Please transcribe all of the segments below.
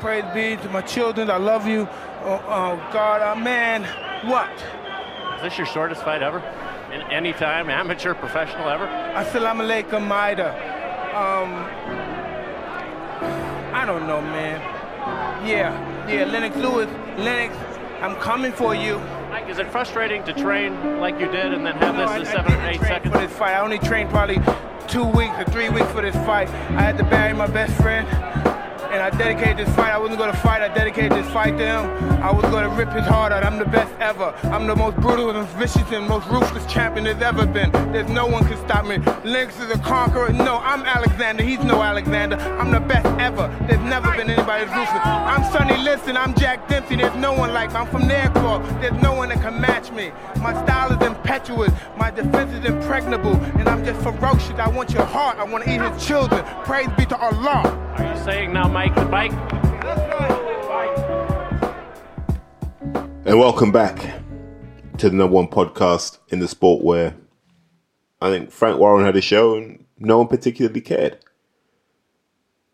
praise be to my children. I love you. Oh, oh God, uh, man, what? Is this your shortest fight ever? In any time, amateur, professional ever? Assalamu alaikum, Maida. Um, I don't know, man. Yeah, yeah, Lennox Lewis, Lennox, I'm coming for you. Mike, is it frustrating to train like you did and then have No, this I- in seven or eight seconds? For this fight, I only trained probably two weeks or three weeks for this fight. I had to bury my best friend, and I dedicated this fight. I wasn't gonna fight. I dedicated this fight to him. I was gonna rip his heart out. I'm the best ever. I'm the most brutal and vicious and most ruthless champion there's ever been. There's no one can stop me. Lennox is a conqueror. No, I'm Alexander. He's no Alexander. I'm the best ever. There's never been anybody as ruthless. I'm Sonny Liston. I'm Jack Dempsey. There's no one like me. I'm from Nairclaw. There's no one that can match me. My style is impetuous. My defense is impregnable. And I'm just ferocious. I want your heart. I want to eat his children. Praise be to Allah. Are you saying now, Mike, the bike? And welcome back to the number one podcast in the sport where I think Frank Warren had a show and no one particularly cared.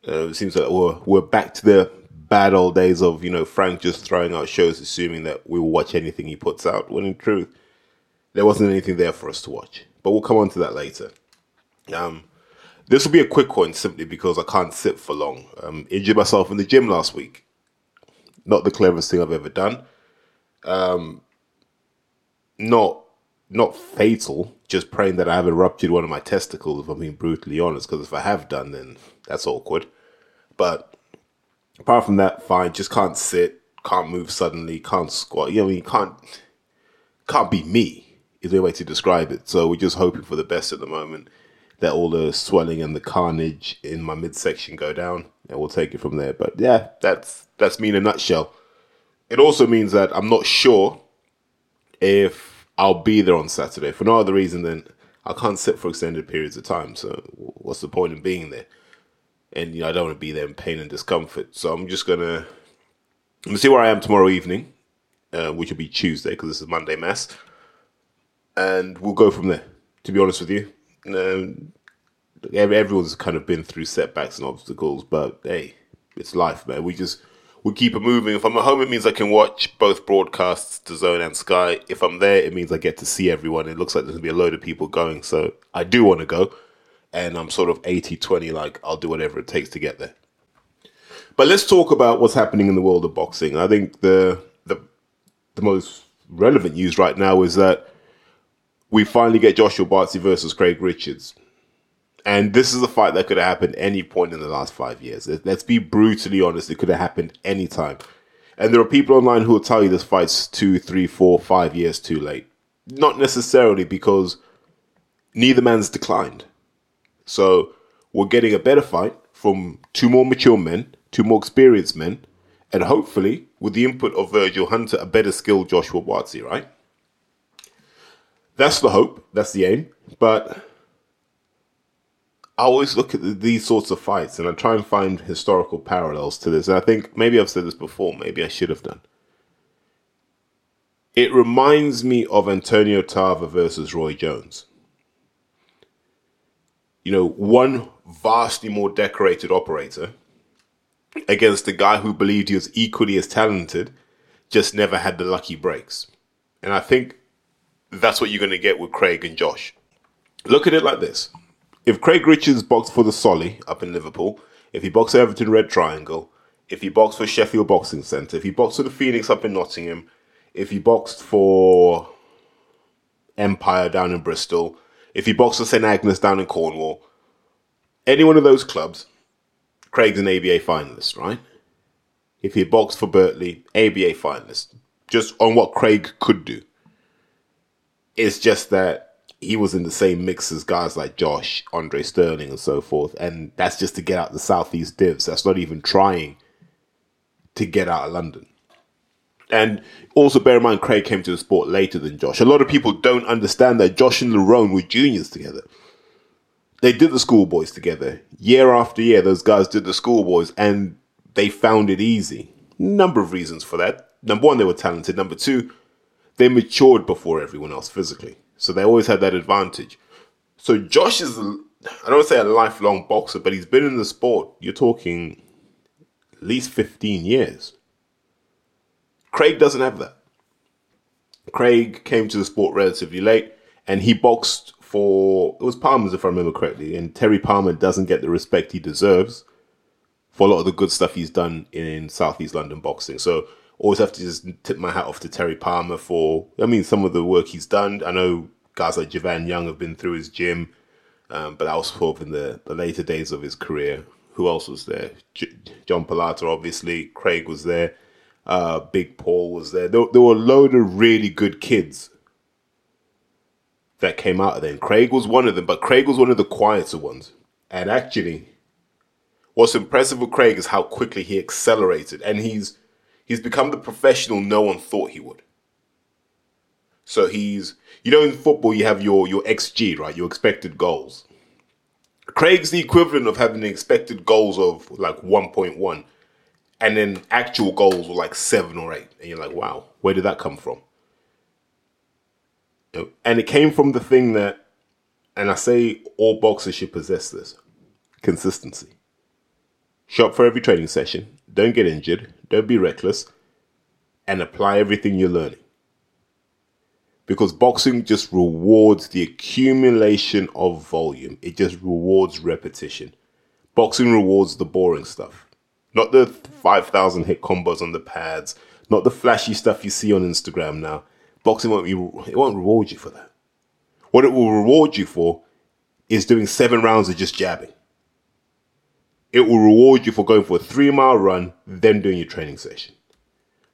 Uh, it seems like we're, we're back to the bad old days of, you know, Frank just throwing out shows assuming that we will watch anything he puts out, when in truth, there wasn't anything there for us to watch. But we'll come on to that later. Um, this will be a quick one simply because I can't sit for long. Um, injured myself in the gym last week. Not the cleverest thing I've ever done Um, not not fatal, just praying that I haven't ruptured one of my testicles, if I'm being brutally honest, because if I have done, then that's awkward. But apart from that, fine, just can't sit, can't move suddenly, can't squat. You know, you can't can't be me is the way to describe it. So we're just hoping for the best at the moment. That all the swelling and the carnage in my midsection go down, and we'll take it from there. But yeah, that's that's me in a nutshell. It also means that I'm not sure if I'll be there on Saturday. For no other reason than I can't sit for extended periods of time. So what's the point in being there? And you know, I don't want to be there in pain and discomfort. So I'm just gonna I'm see where I am tomorrow evening, uh, which will be Tuesday because this is Monday mass, and we'll go from there. To be honest with you, um, everyone's kind of been through setbacks and obstacles, but hey, it's life, man. We just we keep it moving. If I'm at home, it means I can watch both broadcasts, DAZN and Sky. If I'm there, it means I get to see everyone. It looks like there's gonna be a load of people going, so I do want to go, and I'm sort of 80-20, like I'll do whatever it takes to get there. But let's talk about what's happening in the world of boxing. I think the the the most relevant news right now is that we finally get Joshua Buatsi versus Craig Richards. And this is a fight that could have happened any point in the last five years. Let- Let's be brutally honest, it could have happened any time. And there are people online who will tell you this fight's two, three, four, five years too late. Not necessarily because neither man's declined. So we're getting a better fight from two more mature men, two more experienced men, and hopefully, with the input of Virgil Hunter, a better skilled Joshua Buatsi, right? That's the hope. That's the aim. But I always look at these sorts of fights and I try and find historical parallels to this. And I think maybe I've said this before, maybe I should have done. It reminds me of Antonio Tarver versus Roy Jones. You know, one vastly more decorated operator against a guy who believed he was equally as talented, just never had the lucky breaks. And I think that's what you're going to get with Craig and Josh. Look at it like this if Craig Richards boxed for the Solly up in Liverpool, if he boxed Everton Red Triangle, if he boxed for Sheffield Boxing Centre, if he boxed for the Phoenix up in Nottingham, if he boxed for Empire down in Bristol, if he boxed for St Agnes down in Cornwall, any one of those clubs, Craig's an ABA finalist, right? If he boxed for Bertley, ABA finalist, just on what Craig could do. It's just that he was in the same mix as guys like Josh, Andre Sterling, and so forth. And that's just to get out the Southeast divs. That's not even trying to get out of London. And also bear in mind, Craig came to the sport later than Josh. A lot of people don't understand that Josh and Lerrone were juniors together. They did the schoolboys together. Year after year, those guys did the schoolboys and they found it easy. Number of reasons for that. Number one, they were talented. Number two, they matured before everyone else physically. So they always had that advantage. So Josh is, I don't want to say a lifelong boxer, but he's been in the sport. You're talking at least 15 years. Craig doesn't have that. Craig came to the sport relatively late and he boxed for, it was Palmer's if I remember correctly, and Terry Palmer doesn't get the respect he deserves for a lot of the good stuff he's done in Southeast London boxing. So always have to just tip my hat off to Terry Palmer for, I mean, some of the work he's done. I know guys like Javan Young have been through his gym, um, but that was sort of in the, the later days of his career. Who else was there? J- John Pilata, obviously. Craig was there. Uh, Big Paul was there. there. There were a load of really good kids that came out of there. Craig was one of them, but Craig was one of the quieter ones. And actually, what's impressive with Craig is how quickly he accelerated. And he's he's become the professional no one thought he would. So he's you know in football you have your your XG, right? Your expected goals. Craig's the equivalent of having the expected goals of like 1.1 and then actual goals were like 7 or 8 and you're like, "Wow, where did that come from?" And it came from the thing that and I say all boxers should possess this consistency. Shop for every training session, don't get injured, don't be reckless, and apply everything you're learning because boxing just rewards the accumulation of volume. It just rewards repetition. Boxing rewards the boring stuff, not the 5,000 hit combos on the pads, not the flashy stuff you see on Instagram now. Boxing won't be, it won't reward you for that. What it will reward you for is doing seven rounds of just jabbing. It will reward you for going for a three mile run, then doing your training session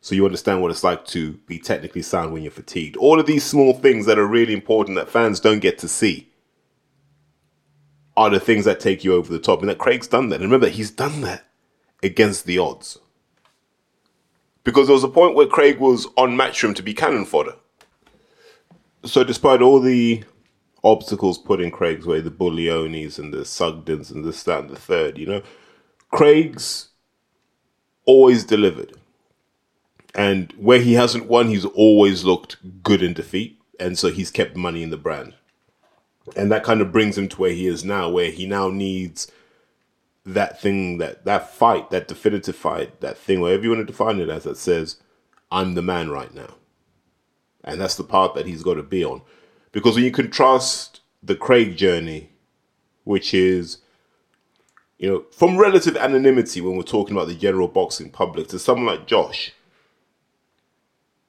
so you understand what it's like to be technically sound when you're fatigued. All of these small things that are really important that fans don't get to see are the things that take you over the top. And that Craig's done that. And remember, he's done that against the odds. Because there was a point where Craig was on matchroom to be cannon fodder. So despite all the obstacles put in Craig's way, the Bullionis and the Sugdens and this, that, and the third, you know, Craig's always delivered. And where he hasn't won, he's always looked good in defeat. And so he's kept money in the brand. And that kind of brings him to where he is now, where he now needs that thing, that, that fight, that definitive fight, that thing, whatever you want to define it as, that says, I'm the man right now. And that's the part that he's got to be on. Because when you contrast the Craig journey, which is, you know, from relative anonymity when we're talking about the general boxing public to someone like Josh,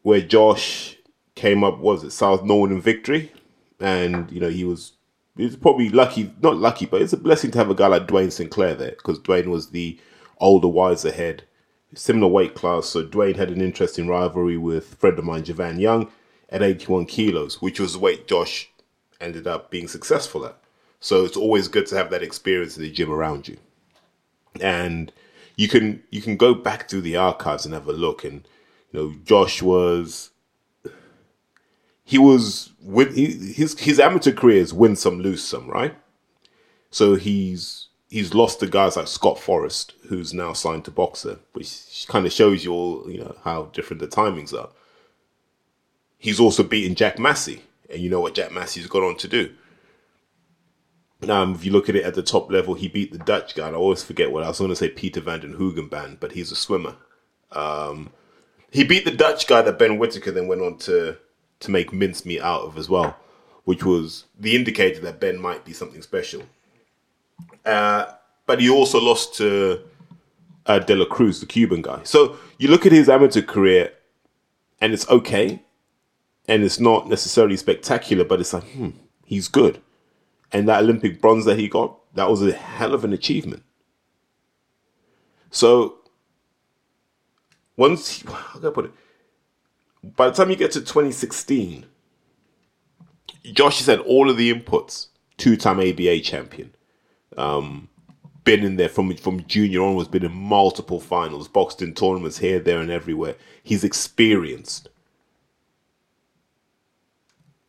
where Josh came up was it South Norwood Victory, and you know he was was probably lucky, not lucky, but it's a blessing to have a guy like Dwayne Sinclair there because Dwayne was the older, wiser head, similar weight class. So Dwayne had an interesting rivalry with friend of mine, Javan Young, at 81 kilos, which was the weight Josh ended up being successful at. So it's always good to have that experience in the gym around you, and you can you can go back through the archives and have a look and you know, Josh was he was with his his amateur career is win some, lose some, right? So he's he's lost to guys like Scott Forrest, who's now signed to BOXXER, which kind of shows you all you know how different the timings are. He's also beaten Jack Massey, and you know what Jack Massey's gone on to do. Um, if you look at it at the top level, he beat the Dutch guy. I always forget what I was going to say, Peter van den Hoogenband, but he's a swimmer. Um, he beat the Dutch guy that Ben Whitaker then went on to to make mincemeat out of as well, which was the indicator that Ben might be something special. Uh, but he also lost to uh, De La Cruz, the Cuban guy. So you look at his amateur career, and it's okay, and it's not necessarily spectacular, but it's like, hmm, he's good. And that Olympic bronze that he got, that was a hell of an achievement. So once how can I put it? By the time you get to 2016, Josh has had all of the inputs. Two-time ABA champion, um, been in there from from junior onwards, been in multiple finals, boxed in tournaments here, there, and everywhere. He's experienced.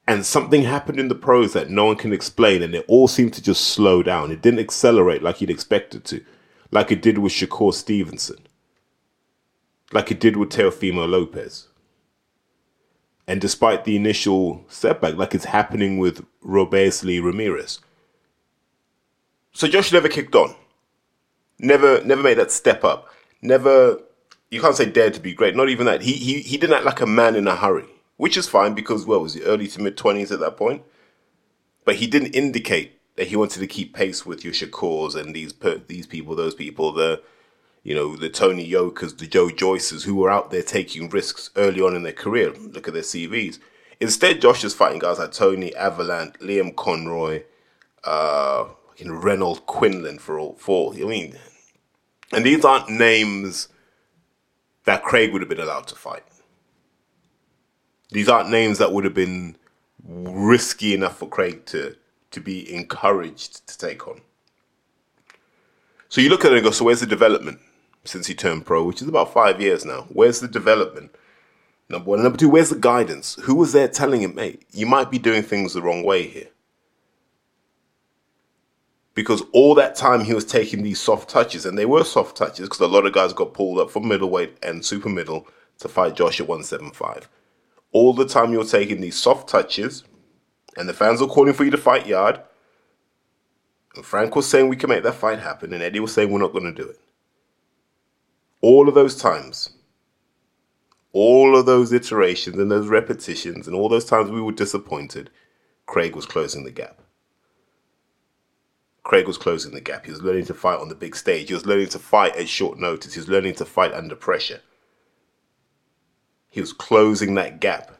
And something happened in the pros that no one can explain, and it all seemed to just slow down. It didn't accelerate like you'd expect it to, like it did with Shakur Stevenson like it did with Teofimo Lopez. And despite the initial setback, like it's happening with Robeisy Ramirez. So Josh never kicked on. Never never made that step up. never you can't say dared to be great. Not even that. He he he didn't act like a man in a hurry, which is fine because well, was he early to mid twenties at that point? But he didn't indicate that he wanted to keep pace with your and these these people, those people, the you know the Tony Yokas, the Joe Joyces, who were out there taking risks early on in their career. Look at their CVs. Instead, Josh is fighting guys like Tony Averlant, Liam Conroy, uh, Reynold Quinlan for all four. I mean, and these aren't names that Craig would have been allowed to fight. These aren't names that would have been risky enough for Craig to to be encouraged to take on. So you look at it and go, so where's the development since he turned pro, which is about five years now? Where's the development? Number one. Number two, where's the guidance? Who was there telling him, mate, you might be doing things the wrong way here? Because all that time he was taking these soft touches, and they were soft touches because a lot of guys got pulled up from middleweight and super middle to fight Josh at 175. All the time you're taking these soft touches, and the fans are calling for you to fight Yarde. And Frank was saying we can make that fight happen, and Eddie was saying we're not going to do it. All of those times, all of those iterations and those repetitions and all those times we were disappointed, Craig was closing the gap. Craig was closing the gap. He was learning to fight on the big stage. He was learning to fight at short notice. He was learning to fight under pressure. He was closing that gap.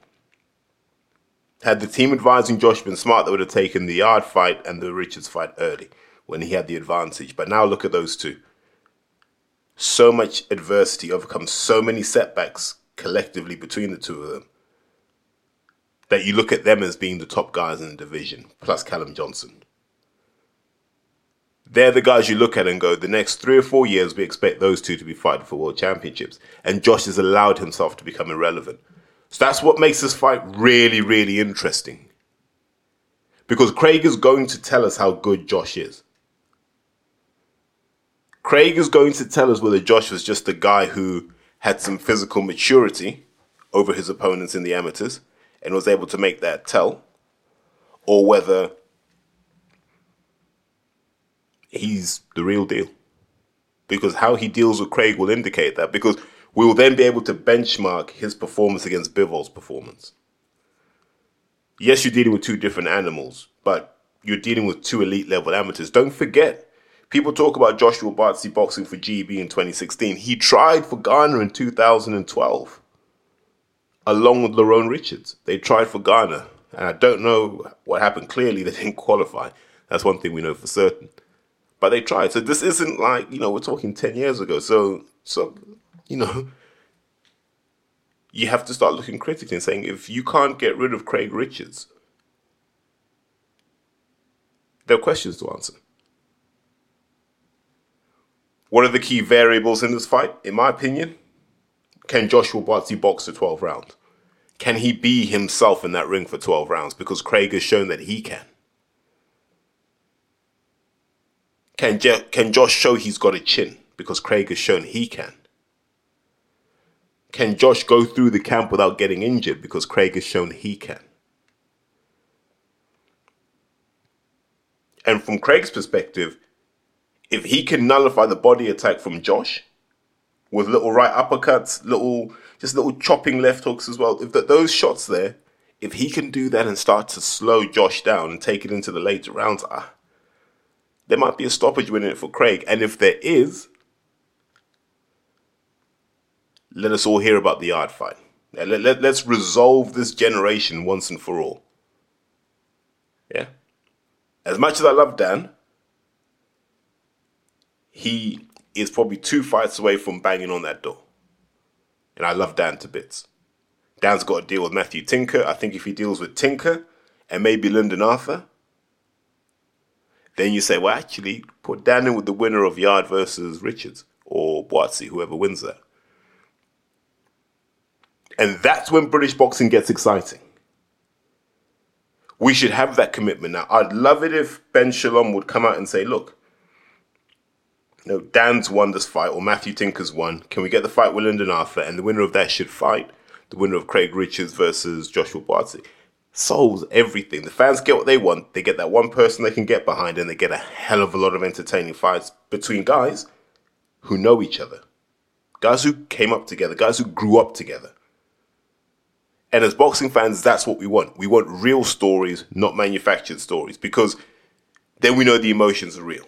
Had the team advising Josh been smart, they would have taken the Yarde fight and the Richards fight early when he had the advantage. But now look at those two. So much adversity, overcome so many setbacks collectively between the two of them that you look at them as being the top guys in the division, plus Callum Johnson. They're the guys you look at and go, the next three or four years, we expect those two to be fighting for world championships. And Josh has allowed himself to become irrelevant. So that's what makes this fight really, really interesting. Because Craig is going to tell us how good Josh is. Craig is going to tell us whether Josh was just a guy who had some physical maturity over his opponents in the amateurs and was able to make that tell, or whether he's the real deal. Because how he deals with Craig will indicate that. Because we will then be able to benchmark his performance against Bivol's performance. Yes, you're dealing with two different animals, but you're dealing with two elite level amateurs. Don't forget, people talk about Joshua Buatsi boxing for GB in 2016. He tried for Ghana in 2012, along with Lerrone Richards. They tried for Ghana, and I don't know what happened. Clearly, they didn't qualify. That's one thing we know for certain. But they tried. So this isn't like, you know, we're talking 10 years ago. So, so you know, you have to start looking critically and saying if you can't get rid of Craig Richards, there are questions to answer. What are the key variables in this fight? In my opinion, can Joshua Buatsi box for 12 rounds? Can he be himself in that ring for 12 rounds? Because Craig has shown that he can. Can, Je- can Josh show he's got a chin? Because Craig has shown he can. Can Josh go through the camp without getting injured? Because Craig has shown he can. And from Craig's perspective, if he can nullify the body attack from Josh with little right uppercuts, little just little chopping left hooks as well, if those shots there, if he can do that and start to slow Josh down and take it into the later rounds, ah, there might be a stoppage winning it for Craig. And if there is, let us all hear about the Yarde fight. Let, let, let's resolve this generation once and for all. Yeah? As much as I love Dan, he is probably two fights away from banging on that door. And I love Dan to bits. Dan's got to deal with Matthew Tinker. I think if he deals with Tinker and maybe Lyndon Arthur, then you say, well, actually, put Dan in with the winner of Yarde versus Richards or Buatsi, whoever wins that. And that's when British boxing gets exciting. We should have that commitment now. I'd love it if Ben Shalom would come out and say, look, you know, Dan's won this fight, or Matthew Tinker's won. Can we get the fight with Lyndon Arthur? And the winner of that should fight the winner of Craig Richards versus Joshua Buatsi solves everything. The fans get what they want. They get that one person they can get behind, and they get a hell of a lot of entertaining fights between guys who know each other. guys who came up together, guys who grew up together. And as boxing fans, that's what we want. We want real stories, not manufactured stories, because then we know the emotions are real.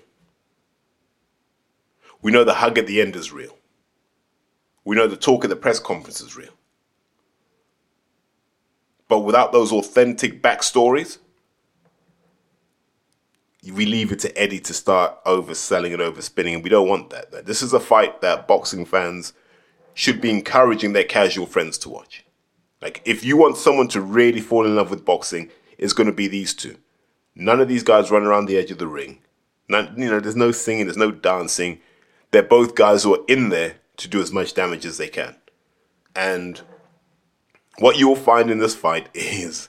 We know the hug at the end is real. We know the talk at the press conference is real. But without those authentic backstories, we leave it to Eddie to start overselling and overspinning, and we don't want that. This is a fight that boxing fans should be encouraging their casual friends to watch. Like, if you want someone to really fall in love with boxing, it's going to be these two. None of these guys run around the edge of the ring. None, you know, there's no singing, there's no dancing. They're both guys who are in there to do as much damage as they can. And what you'll find in this fight is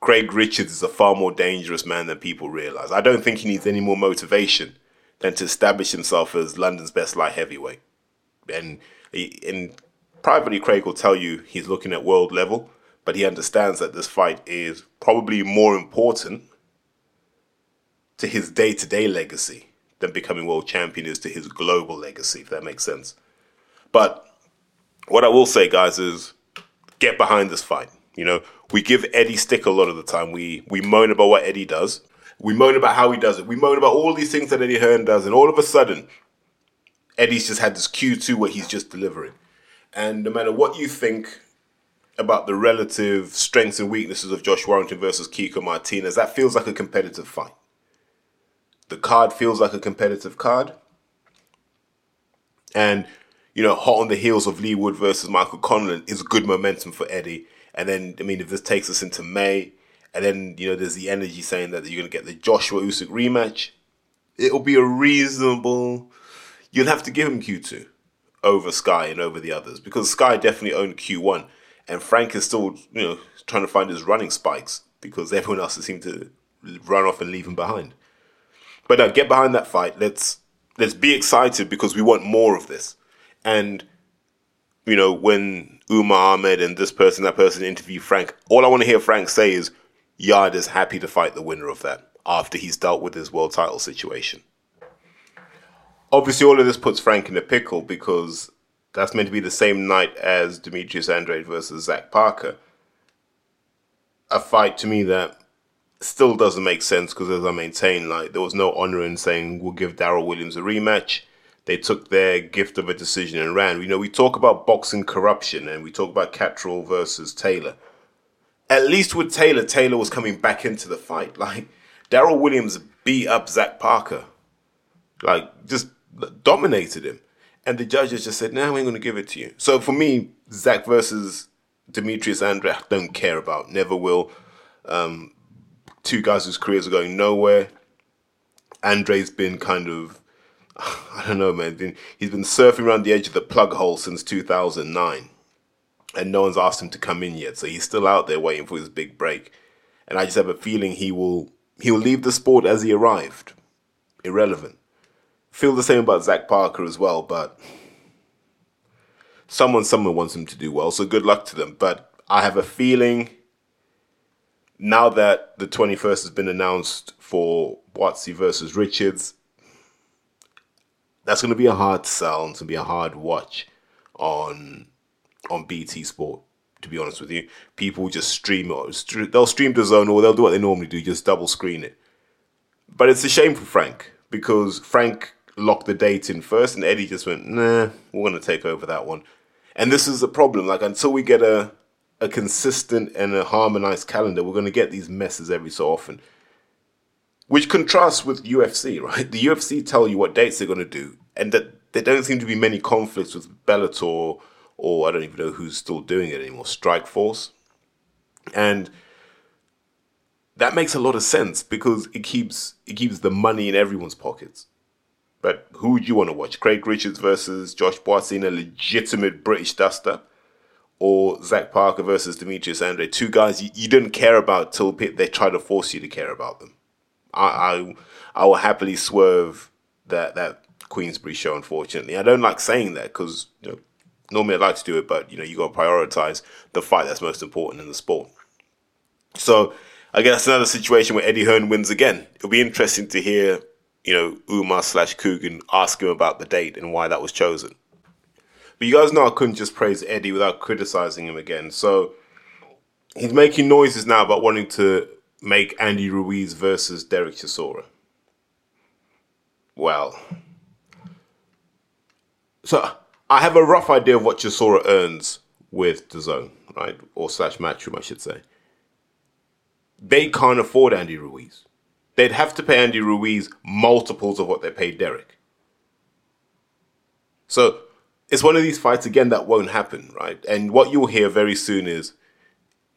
Craig Richards is a far more dangerous man than people realize. I don't think he needs any more motivation than to establish himself as London's best light heavyweight. And in privately, Craig will tell you he's looking at world level, but he understands that this fight is probably more important to his day to day legacy than becoming world champion is to his global legacy, if that makes sense. But what I will say, guys, is get behind this fight. You know, we give Eddie stick a lot of the time. We we moan about what Eddie does. We moan about how he does it. We moan about all these things that Eddie Hearn does, and all of a sudden, Eddie's just had this Q2 where he's just delivering. And no matter what you think about the relative strengths and weaknesses of Josh Warrington versus Kiko Martinez, that feels like a competitive fight. The card feels like a competitive card. And, you know, hot on the heels of Leigh Wood versus Michael Conlan is good momentum for Eddie. And then, I mean, if this takes us into May, and then, you know, there's the energy saying that you're going to get the Joshua Usyk rematch, it'll be a reasonable. You'll have to give him Q2 over Sky and over the others because Sky definitely owned Q1, and Frank is still you know trying to find his running spikes because everyone else has seemed to run off and leave him behind. But now get behind that fight. Let's let's be excited because we want more of this. And you know when Umar Ahmed and this person, that person interview Frank, all I want to hear Frank say is Yarde is happy to fight the winner of that after he's dealt with his world title situation obviously all of this puts Frank in a pickle because that's meant to be the same night as Demetrius Andrade versus Zach Parker. A fight to me that still doesn't make sense because, as I maintain, like there was no honor in saying we'll give Daryl Williams a rematch. They took their gift of a decision and ran. You know, we talk about boxing corruption and we talk about Catterall versus Taylor. At least with Taylor, Taylor was coming back into the fight. Like Daryl Williams beat up Zach Parker. Like just dominated him. And the judges just said, "No, we ain't going to give it to you." So for me, Zach versus Demetrius Andrade, I don't care about. Never will. Um, two guys whose careers are going nowhere. Andrade's been kind of, I don't know, man. He's been surfing around the edge of the plug hole since 2009, and no one's asked him to come in yet. So he's still out there waiting for his big break. And I just have a feeling he will he will leave the sport as he arrived, irrelevant feel the same about Zach Parker as well, but someone someone wants him to do well, so good luck to them. But I have a feeling now that the 21st has been announced for Buatsi versus Richards, that's going to be a hard sell and to be a hard watch on on BT Sport. To be honest with you, people just stream it. They'll stream the zone or they'll do what they normally do, just double screen it. But it's a shame for Frank because Frank locked the date in first, and Eddie just went, nah, we're going to take over that one. And this is the problem. Like, until we get a, a consistent and a harmonized calendar, we're going to get these messes every so often. Which contrasts with UFC, right? The UFC tell you what dates they're going to do, and that there don't seem to be many conflicts with Bellator or I don't even know who's still doing it anymore, Strikeforce. And that makes a lot of sense because it keeps it keeps the money in everyone's pockets. But who would you want to watch? Craig Richards versus Josh in a legitimate British duster? Or Zach Parker versus Demetrius Andrade? Two guys you, you didn't care about till they try to force you to care about them. I, I, I will happily swerve that, that Queensberry show, unfortunately. I don't like saying that because you know, normally I'd like to do it, but you know, you got to prioritize the fight that's most important in the sport. So I guess another situation where Eddie Hearn wins again. It'll be interesting to hear you know, Umar slash Kugan ask him about the date and why that was chosen. But you guys know I couldn't just praise Eddie without criticizing him again. So he's making noises now about wanting to make Andy Ruiz versus Derek Chisora. Well, so I have a rough idea of what Chisora earns with the zone, right? Or slash matchroom, I should say. They can't afford Andy Ruiz. They'd have to pay Andy Ruiz multiples of what they paid Derek. So it's one of these fights again that won't happen, right? And what you'll hear very soon is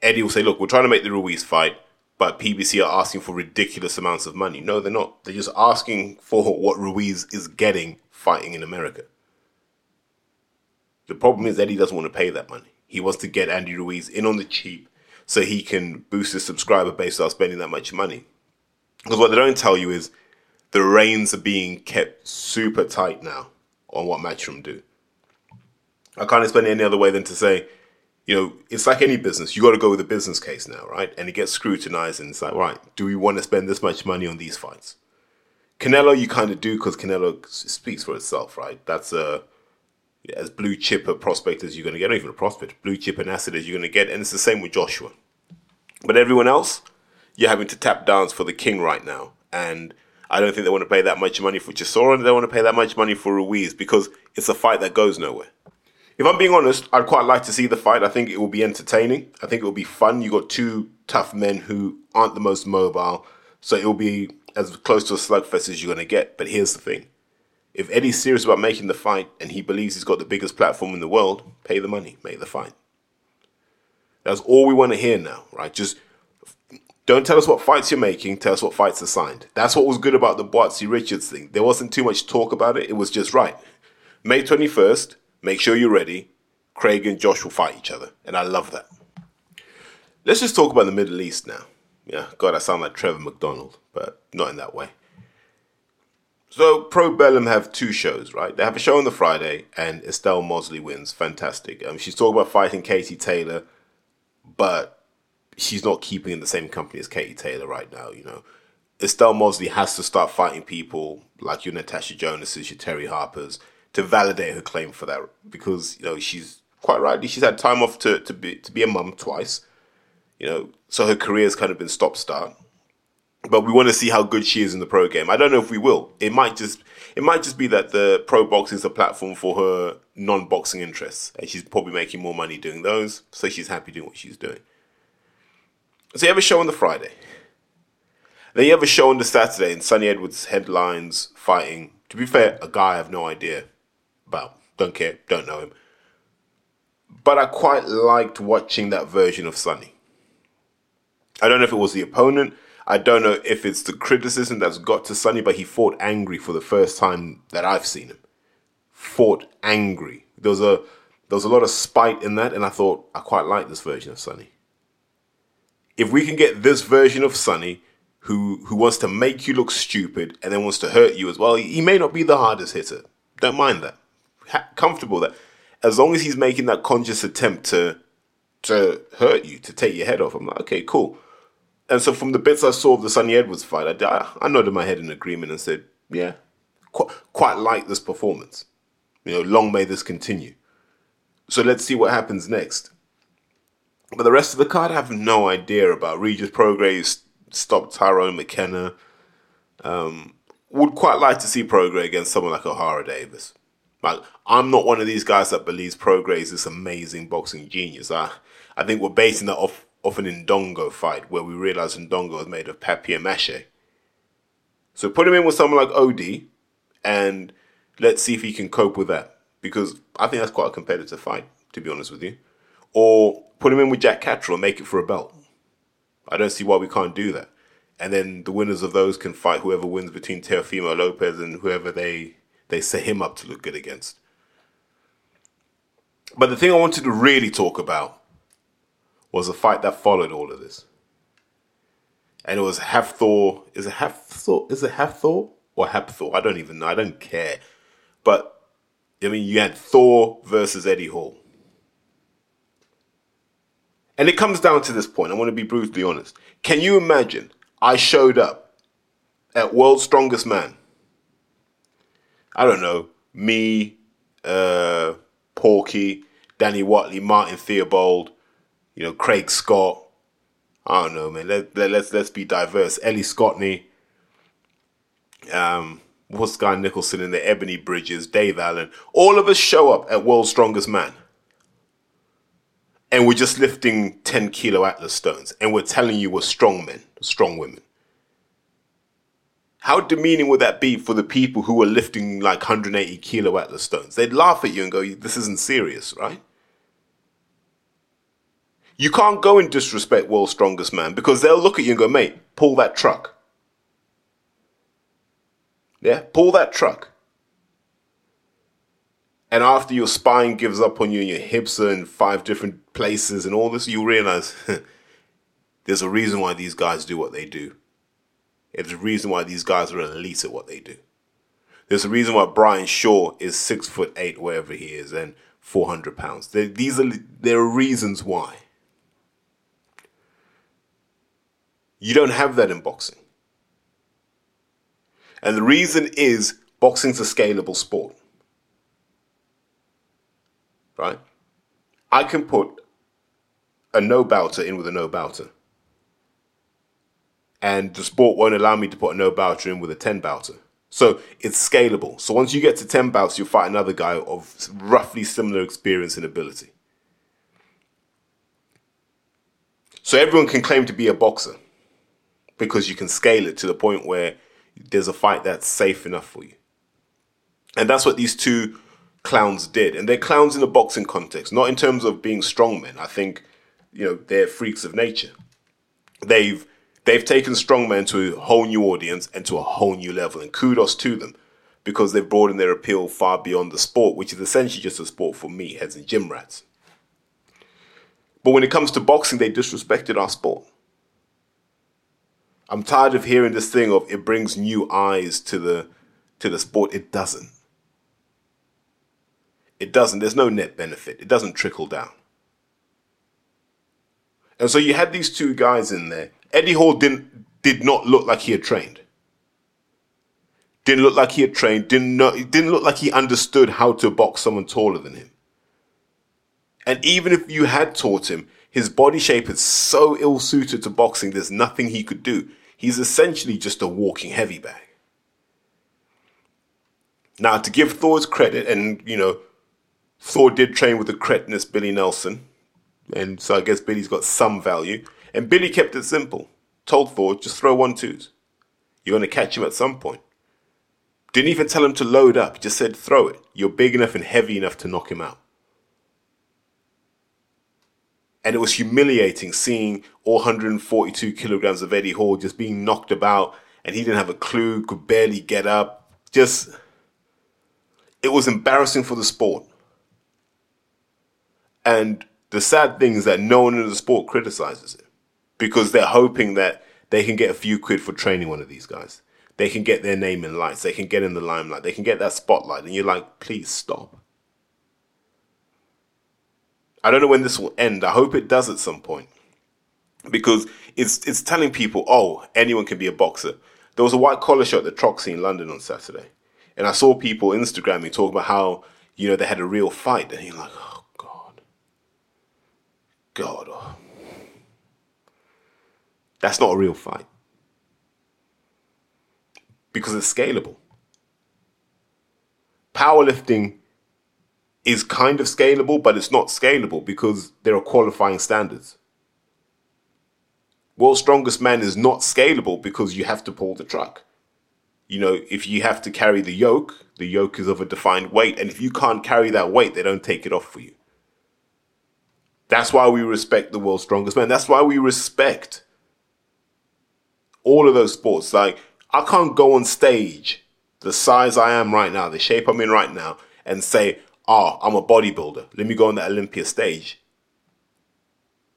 Eddie will say, "Look, we're trying to make the Ruiz fight, but PBC are asking for ridiculous amounts of money." No, they're not. They're just asking for what Ruiz is getting fighting in America. The problem is Eddie doesn't want to pay that money. He wants to get Andy Ruiz in on the cheap so he can boost his subscriber base without spending that much money. Because what they don't tell you is the reins are being kept super tight now on what Matchroom do. I can't explain it any other way than to say, you know, it's like any business. You got to go with a business case now, right? And it gets scrutinized, and it's like, right, do we want to spend this much money on these fights? Canelo, you kind of do because Canelo speaks for itself, right? That's a as blue chip a prospect as you're going to get, not even a prospect, blue chip and acid as you're going to get, and it's the same with Joshua. But everyone else, you're having to tap dance for the king right now, and I don't think they want to pay that much money for Chisora, and they don't want to pay that much money for Ruiz because it's a fight that goes nowhere if I'm being honest, I'd quite like to see the fight. I think it will be entertaining. I think it will be fun. You got two tough men who aren't the most mobile, so it will be as close to a slugfest as you're going to get. But here's the thing: if Eddie's serious about making the fight and he believes he's got the biggest platform in the world, pay the money, make the fight. That's all we want to hear now, right? Just don't tell us what fights you're making. Tell us what fights are signed. That's what was good about the Buatsi Richards thing. There wasn't too much talk about it. It was just right. May 21st, Make sure you're ready. Craig and Josh will fight each other, and I love that. Let's just talk about the Middle East now. Yeah, God, I sound like Trevor McDonald, but not in that way. So, Probellum have two shows, right? They have a show on the Friday, and Estelle Mossely wins. Fantastic. Um, she's talking about fighting Katie Taylor, but she's not keeping in the same company as Katie Taylor right now, you know. Estelle Mossely has to start fighting people like your Natasha Jonas's, your Terry Harper's, to validate her claim for that because you know she's quite rightly she's had time off to to be to be a mum twice, you know, so her career's kind of been stop start. But we want to see how good she is in the pro game. I don't know if we will. It might just it might just be that the pro boxing is a platform for her non boxing interests, and she's probably making more money doing those, so she's happy doing what she's doing. So you have a show on the Friday. Then you have a show on the Saturday, and Sunny Edwards headlines fighting. To be fair, a guy I have no idea well, don't care, don't know him. But I quite liked watching that version of Sunny. I don't know if it was the opponent. I don't know if it's the criticism that's got to Sunny, but he fought angry for the first time that I've seen him. Fought angry. There was a there was a lot of spite in that, and I thought I quite like this version of Sunny. If we can get this version of Sunny, who who wants to make you look stupid and then wants to hurt you as well, he may not be the hardest hitter. Don't mind that ha- comfortable that as long as he's making that conscious attempt to to hurt you, to take your head off, I'm like, okay, cool. And so from the bits I saw of the Sunny Edwards fight, I, I nodded my head in agreement and said, yeah, quite, quite like this performance. You know, long may this continue. So let's see what happens next. But the rest of the card, I have no idea about. Regis Prograis stopped Tyrone McKenna. Um, would quite like to see Prograis against someone like Ohara Davies. Like I'm not one of these guys that believes Prograis is this amazing boxing genius. I I think we're basing that off off an Indongo fight where we realize Indongo is made of papier mâché. So put him in with someone like OD and let's see if he can cope with that. Because I think that's quite a competitive fight, to be honest with you. Or put him in with Jack Catterall and make it for a belt. I don't see why we can't do that. And then the winners of those can fight whoever wins between Teofimo Lopez and whoever they they set him up to look good against. But the thing I wanted to really talk about was the fight that followed all of this. And it was Hafthor. Is it Hafthor? Is it Hafthor or Hapthor? I don't even know. I don't care. But I mean, you had Thor versus Eddie Hall. And it comes down to this point. I want to be brutally honest. Can you imagine? I showed up at World's Strongest Man I don't know, me, uh, Porky, Danny Watley, Martin Theobald, you know, Craig Scott. I don't know, man. Let, let, let's let's be diverse. Ellie Scotney, um, what's Guy Nicholson in the Ebanie Bridges, Dave Allen. All of us show up at World's Strongest Man. And we're just lifting 10 kilo Atlas stones. And we're telling you we're strong men, strong women. How demeaning would that be for the people who are lifting like 180 kilo Atlas stones? They'd laugh at you and go, This isn't serious, right? You can't go and disrespect World's Strongest Man because they'll look at you and go, Mate, pull that truck. Yeah, pull that truck. And after your spine gives up on you and your hips are in five different places and all this, you realize there's a reason why these guys do what they do. There's a reason why these guys are elite at what they do. There's a reason why Brian Shaw is six foot eight, wherever he is, and 400 pounds. There, these are there are reasons why. You don't have that in boxing. And the reason is boxing's a scalable sport. Right? I can put a no bouter in with a no bouter and the sport won't allow me to put a no bouter in with a 10 bouter. So it's scalable. So once you get to 10 bouts, you'll fight another guy of roughly similar experience and ability. So everyone can claim to be a boxer because you can scale it to the point where there's a fight that's safe enough for you. And that's what these two clowns did. And they're clowns in a boxing context, not in terms of being strongmen. I think, you know, they're freaks of nature. They've they've taken strongman to a whole new audience and to a whole new level. And kudos to them because they've broadened their appeal far beyond the sport, which is essentially just a sport for meatheads and gym rats. But when it comes to boxing, they disrespected our sport. I'm tired of hearing this thing of it brings new eyes to the to the sport. It doesn't. It doesn't. There's no net benefit. It doesn't trickle down. And so you had these two guys in there Eddie Hall didn't did not look like he had trained. Didn't look like he had trained. Didn't know, didn't look like he understood how to box someone taller than him. And even if you had taught him, his body shape is so ill suited to boxing. There's nothing he could do. He's essentially just a walking heavy bag. Now, to give Thor's credit, and you know, Thor did train with the cretinous Billy Nelson, and so I guess Billy's got some value. And Billy kept it simple. Told Ford, just throw one twos. You're going to catch him at some point. Didn't even tell him to load up, just said throw it. You're big enough and heavy enough to knock him out. And it was humiliating seeing all 142 kilograms of Eddie Hall just being knocked about and he didn't have a clue, could barely get up. Just, it was embarrassing for the sport. And the sad thing is that no one in the sport criticizes it because they're hoping that they can get a few quid for training one of these guys. They can get their name in lights. They can get in the limelight. They can get that spotlight. And you're like, please stop. I don't know when this will end. I hope it does at some point. Because it's it's telling people, oh, anyone can be a boxer. There was a white collar show at the Troxy in London on Saturday. And I saw people Instagramming talking about how, you know, they had a real fight. And you're like, oh God. God. Oh. That's not a real fight. Because it's scalable. Powerlifting is kind of scalable, but it's not scalable because there are qualifying standards. World's Strongest Man is not scalable because you have to pull the truck. You know, if you have to carry the yoke, the yoke is of a defined weight, and if you can't carry that weight, they don't take it off for you. That's why we respect the world's strongest man. That's why we respect all of those sports. Like, I can't go on stage the size I am right now, the shape I'm in right now, and say, oh, I'm a bodybuilder. Let me go on that Olympia stage.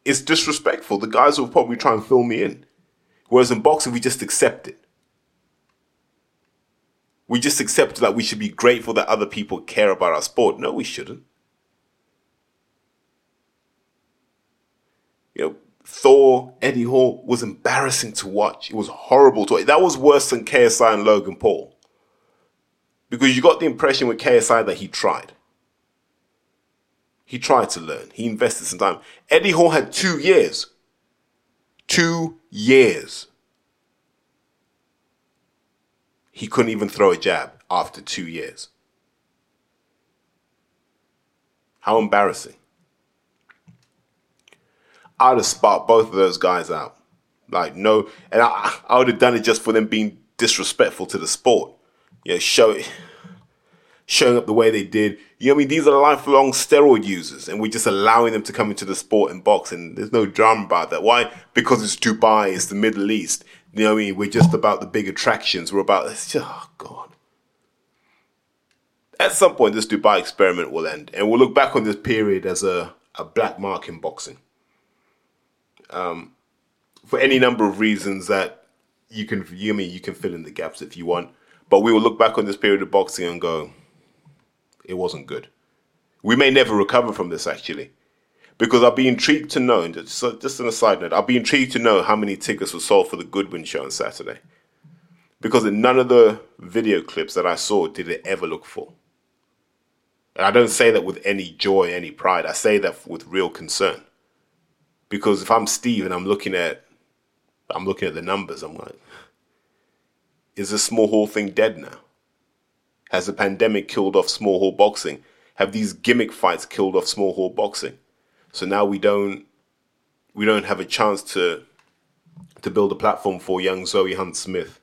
It's disrespectful. The guys will probably try and fill me in. Whereas in boxing, we just accept it. We just accept that we should be grateful that other people care about our sport. No, we shouldn't. You know, Thor, Eddie Hall was embarrassing to watch. It was horrible to watch. That was worse than KSI and Logan Paul. Because you got the impression with KSI that he tried. He tried to learn. He invested some time. Eddie Hall had two years. Two years. He couldn't even throw a jab after two years. How embarrassing. I'd have sparked both of those guys out. Like, no, and I, I would have done it just for them being disrespectful to the sport. Yeah, show it showing up the way they did. You know, I mean, these are lifelong steroid users, and we're just allowing them to come into the sport and boxing. There's no drama about that. Why? Because it's Dubai, it's the Middle East. You know, I mean, we're just about the big attractions. We're about it's just, oh god. At some point, this Dubai experiment will end, and we'll look back on this period as a, a black mark in boxing. Um, for any number of reasons that you can, you mean, you can fill in the gaps if you want. But we will look back on this period of boxing and go, it wasn't good. We may never recover from this actually, because I'll be intrigued to know. Just, just on a side note, I'll be intrigued to know how many tickets were sold for the Goodwin show on Saturday, because in none of the video clips that I saw did it ever look full. And I don't say that with any joy, any pride. I say that with real concern, because if I'm Steve and I'm looking at, I'm looking at the numbers, I'm like, is the small hall thing dead now? Has the pandemic killed off small hall boxing? Have these gimmick fights killed off small hall boxing? So now we don't we don't have a chance to to build a platform for young Zoe Hunt Smith,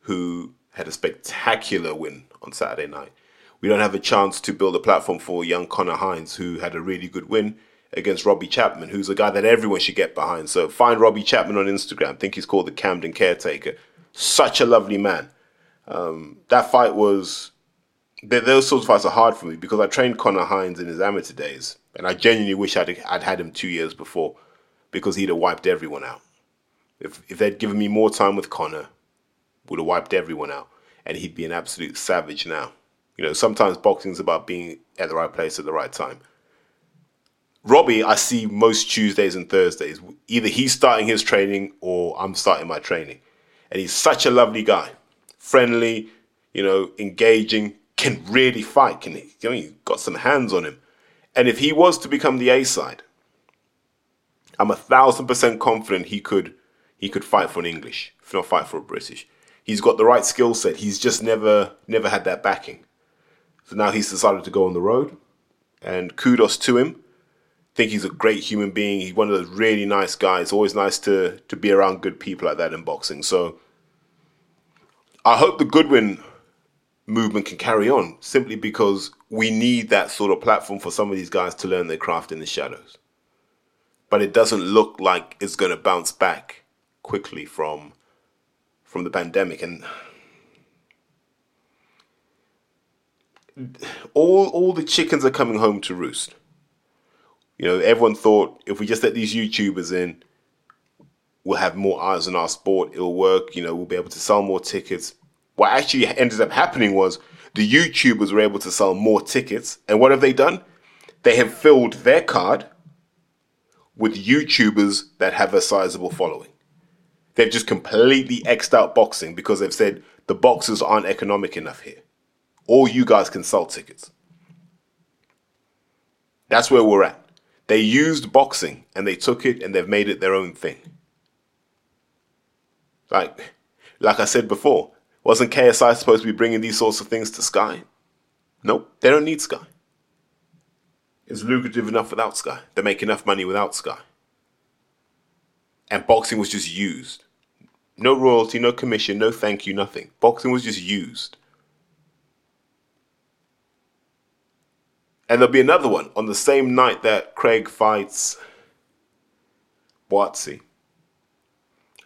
who had a spectacular win on Saturday night. We don't have a chance to build a platform for young Connor Hines, who had a really good win against Robbie Chapman, who's a guy that everyone should get behind. So find Robbie Chapman on Instagram. I think he's called the Camden Caretaker. Such a lovely man. Um, that fight was those sorts of fights are hard for me because I trained Connor Hines in his amateur days, and I genuinely wish I'd, I'd had him two years before because he'd have wiped everyone out. If if they'd given me more time with Connor, would have wiped everyone out, and he'd be an absolute savage now. You know, sometimes boxing's about being at the right place at the right time. Robbie, I see most Tuesdays and Thursdays. Either he's starting his training or I'm starting my training. And he's such a lovely guy. Friendly, you know, engaging, can really fight. Can he? You know, he's got some hands on him. And if he was to become the A side, I'm a thousand percent confident he could he could fight for an English, if not fight for a British. He's got the right skill set. He's just never never had that backing. So now he's decided to go on the road, and kudos to him. Think he's a great human being. He's one of those really nice guys. Always nice to to be around good people like that in boxing. So I hope the Goodwin movement can carry on simply because we need that sort of platform for some of these guys to learn their craft in the shadows. But it doesn't look like it's going to bounce back quickly from from the pandemic and all all the chickens are coming home to roost. You know, everyone thought if we just let these YouTubers in, we'll have more eyes on our sport, it'll work, you know, we'll be able to sell more tickets what actually ended up happening was the YouTubers were able to sell more tickets. And what have they done? They have filled their card with YouTubers that have a sizable following. They've just completely X'd out boxing because they've said the boxers aren't economic enough here. All you guys can sell tickets. That's where we're at. They used boxing and they took it and they've made it their own thing. Like, like I said before, wasn't KSI supposed to be bringing these sorts of things to Sky? Nope, they don't need Sky. It's lucrative enough without Sky. They make enough money without Sky. And boxing was just used. No royalty, no commission, no thank you, nothing. Boxing was just used. And there'll be another one on the same night that Craig fights Buatsi.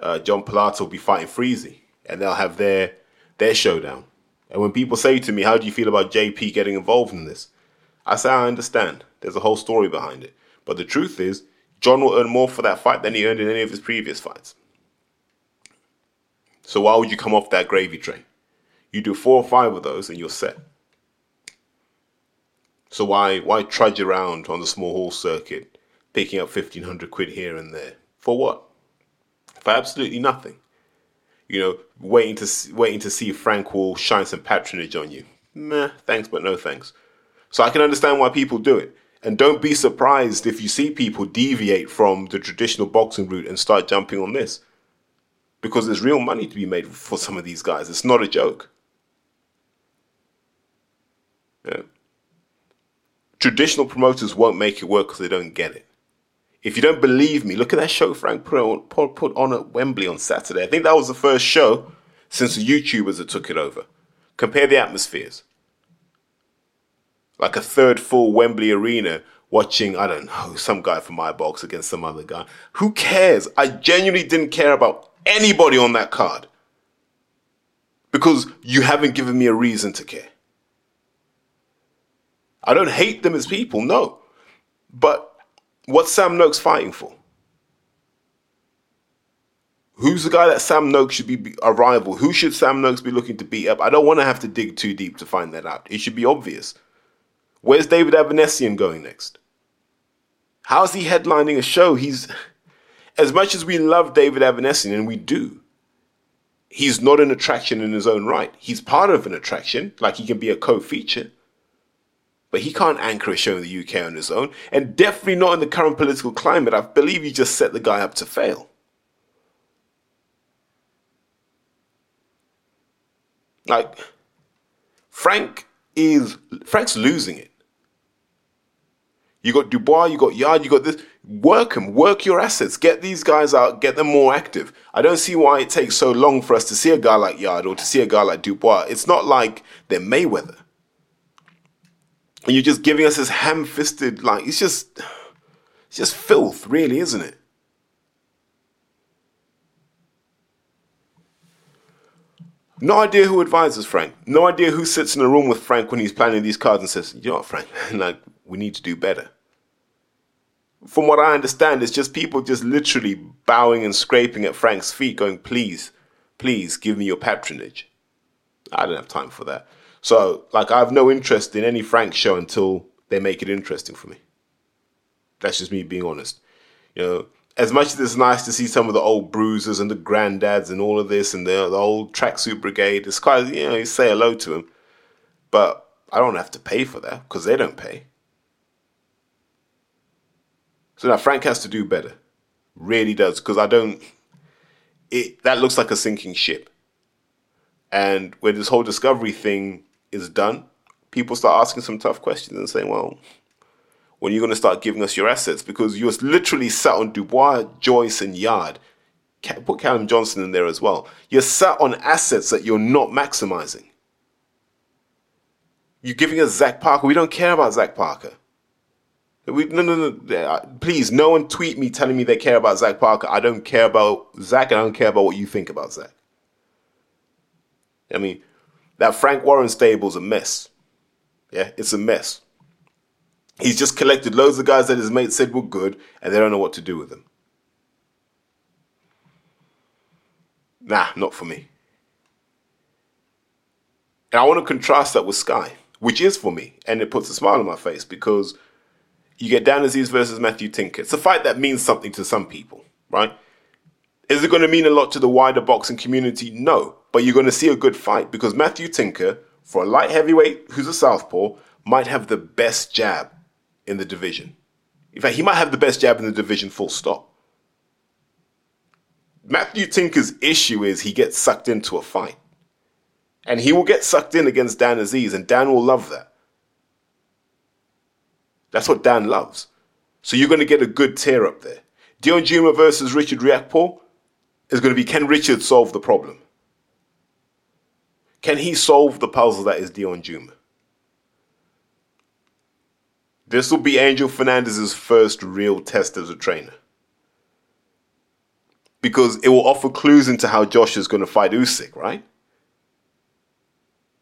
Uh, John Pilato will be fighting Freezy. And they'll have their their showdown. And when people say to me, How do you feel about JP getting involved in this? I say, I understand. There's a whole story behind it. But the truth is, John will earn more for that fight than he earned in any of his previous fights. So why would you come off that gravy train? You do four or five of those and you're set. So why why trudge around on the small hall circuit, picking up fifteen hundred quid here and there? For what? For absolutely nothing you know, waiting to waiting to see if Frank will shine some patronage on you. Meh, thanks, but no thanks. So I can understand why people do it. And don't be surprised if you see people deviate from the traditional boxing route and start jumping on this. Because there's real money to be made for some of these guys. It's not a joke. Yeah. Traditional promoters won't make it work because they don't get it. If you don't believe me, look at that show Frank put on, put on at Wembley on Saturday. I think that was the first show since the YouTubers that took it over. Compare the atmospheres like a third full Wembley arena watching, I don't know, some guy from my box against some other guy. Who cares? I genuinely didn't care about anybody on that card because you haven't given me a reason to care. I don't hate them as people, no. But what's Sam Noakes fighting for? Who's the guy that Sam Noakes should be a rival? Who should Sam Noakes be looking to beat up? I don't want to have to dig too deep to find that out. It should be obvious. Where's David Avanesyan going next? How's he headlining a show? He's as much as we love David Avanesyan, and we do, he's not an attraction in his own right. He's part of an attraction, like he can be a co-feature. But he can't anchor a show in the UK on his own, and definitely not in the current political climate. I believe you just set the guy up to fail. Like, Frank is Frank's losing it. You got Dubois, you got Yarde, you got this. Work them, work your assets, get these guys out, get them more active. I don't see why it takes so long for us to see a guy like Yarde or to see a guy like Dubois. It's not like they're Mayweather. And you're just giving us this ham-fisted, like it's just, it's just filth, really, isn't it? No idea who advises Frank. No idea who sits in a room with Frank when he's planning these cards and says, "You know what, Frank? like we need to do better." From what I understand, it's just people just literally bowing and scraping at Frank's feet, going, "Please, please give me your patronage." I don't have time for that. So, like, I have no interest in any Frank show until they make it interesting for me. That's just me being honest. You know, as much as it's nice to see some of the old bruisers and the granddads and all of this and the, the old tracksuit brigade, it's quite, you know, you say hello to them. But I don't have to pay for that because they don't pay. So now Frank has to do better. Really does because I don't. It that looks like a sinking ship. And when this whole discovery thing is done, people start asking some tough questions and saying, "Well, when are you're going to start giving us your assets because you're literally sat on Dubois, Joyce, and Yarde. Put Callum Johnson in there as well. You're sat on assets that you're not maximizing. You're giving us Zach Parker. We don't care about Zach Parker. We, no, no, no. Please, no one tweet me telling me they care about Zach Parker. I don't care about Zach, and I don't care about what you think about Zach. I mean, that Frank Warren stable's a mess. Yeah, it's a mess. He's just collected loads of guys that his mates said were good, and they don't know what to do with them. Nah, not for me. And I want to contrast that with Sky, which is for me, and it puts a smile on my face because you get Dan Azeez versus Matthew Tinker. It's a fight that means something to some people, right? Is it going to mean a lot to the wider boxing community? No, but you're going to see a good fight because Matthew Tinker, for a light heavyweight who's a southpaw, might have the best jab in the division. In fact, he might have the best jab in the division, full stop. Matthew Tinker's issue is he gets sucked into a fight. And he will get sucked in against Dan Azeez, and Dan will love that. That's what Dan loves. So you're going to get a good tear up there. Deion Jumah versus Richard Riakporhe is going to be can Richard solve the problem? Can he solve the puzzle that is Deion Jumah? This will be Angel Fernandez's first real test as a trainer. Because it will offer clues into how Josh is going to fight Usyk, right?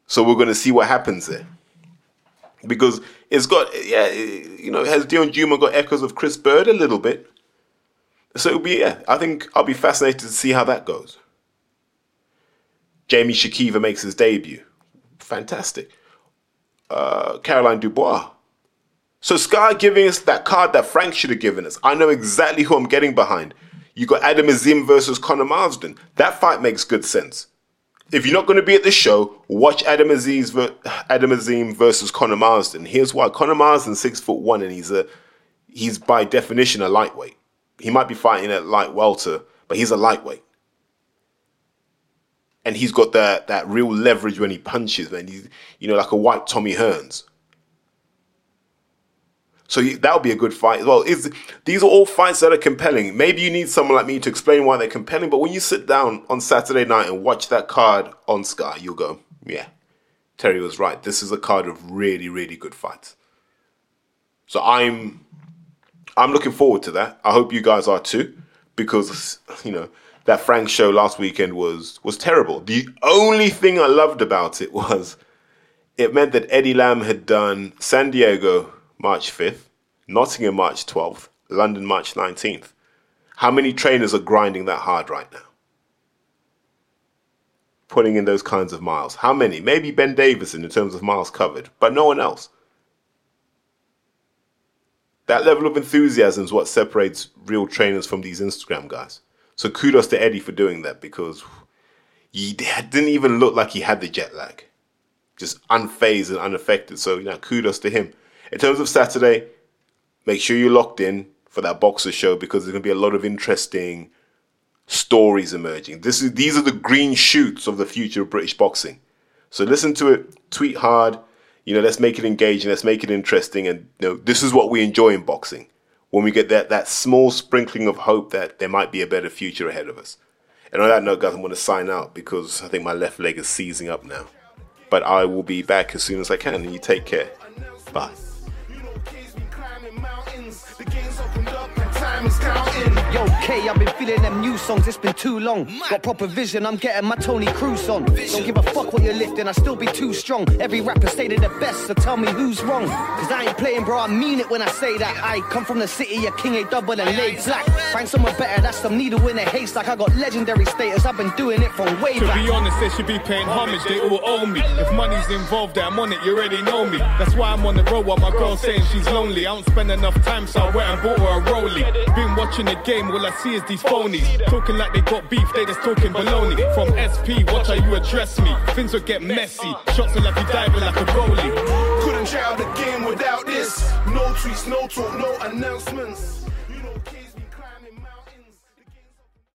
So we're going to see what happens there. Because it's got, yeah, you know, has Deion Jumah got echoes of Chris Byrd a little bit? So it'll be, yeah, I think I'll be fascinated to see how that goes. Jamie Shakiva makes his debut. Fantastic. Uh, Caroline Dubois so Sky giving us that card that Frank should have given us. I know exactly who I'm getting behind. You got Adam Azim versus Conor Marsden. That fight makes good sense. if you're not going to be at the show, watch Adam Aziz, ver- Adam Azim versus Conor Marsden. Here's why: Conor Marsden six foot one, and he's a he's by definition a lightweight. He might be fighting at light welter, but he's a lightweight, and he's got that that real leverage when he punches, man. He's you know like a white Tommy Hearns. So that would be a good fight as well. Is these are all fights that are compelling. Maybe you need someone like me to explain why they're compelling, but when you sit down on Saturday night and watch that card on Sky, you'll go, yeah, Terry was right. This is a card of really, really good fights. So I'm I'm looking forward to that. I hope you guys are too, because you know that Frank show last weekend was was terrible. The only thing I loved about it was it meant that Eddie Lamb had done San Diego March 5th, Nottingham March 12th, London March 19th. How many trainers are grinding that hard right now? Putting in those kinds of miles. How many? Maybe Ben Davison in terms of miles covered, but no one else. That level of enthusiasm is what separates real trainers from these Instagram guys. So kudos to Eddie for doing that because he didn't even look like he had the jet lag. Just unfazed and unaffected. So, you know, kudos to him. In terms of Saturday, make sure you're locked in for that BOXXER show because there's going to be a lot of interesting stories emerging. This is these are the green shoots of the future of British boxing. So listen to it, tweet hard. You know, let's make it engaging, let's make it interesting, and you know, this is what we enjoy in boxing. When we get that that small sprinkling of hope that there might be a better future ahead of us. And on that note, guys, I'm going to sign out because I think my left leg is seizing up now. But I will be back as soon as I can. And you take care. Bye. Yo, K, I've been feeling them new songs, it's been too long. Got proper vision, I'm getting my Tony Cruz on. Don't give a fuck what you're lifting, I still be too strong. Every rapper say they're the best, so tell me who's wrong. Cause I ain't playing, bro, I mean it when I say that. I come from the city, a king, a double and laid black. Find someone better, that's some needle in a haystack. I got legendary status, I've been doing it from way back. To be honest, they should be paying homage, they all owe me. If money's involved, I'm on it, you already know me. That's why I'm on the road while my girl saying she's lonely. I don't spend enough time, so I went and bought her a rollie. Been watching the game, all I see is these phonies. Talking like they got beef, they just talking baloney. From SP, watch how you address me. Things will get messy. Shots are like you diving like a goalie. Couldn't try out the game without this. No tweets, no talk, no announcements.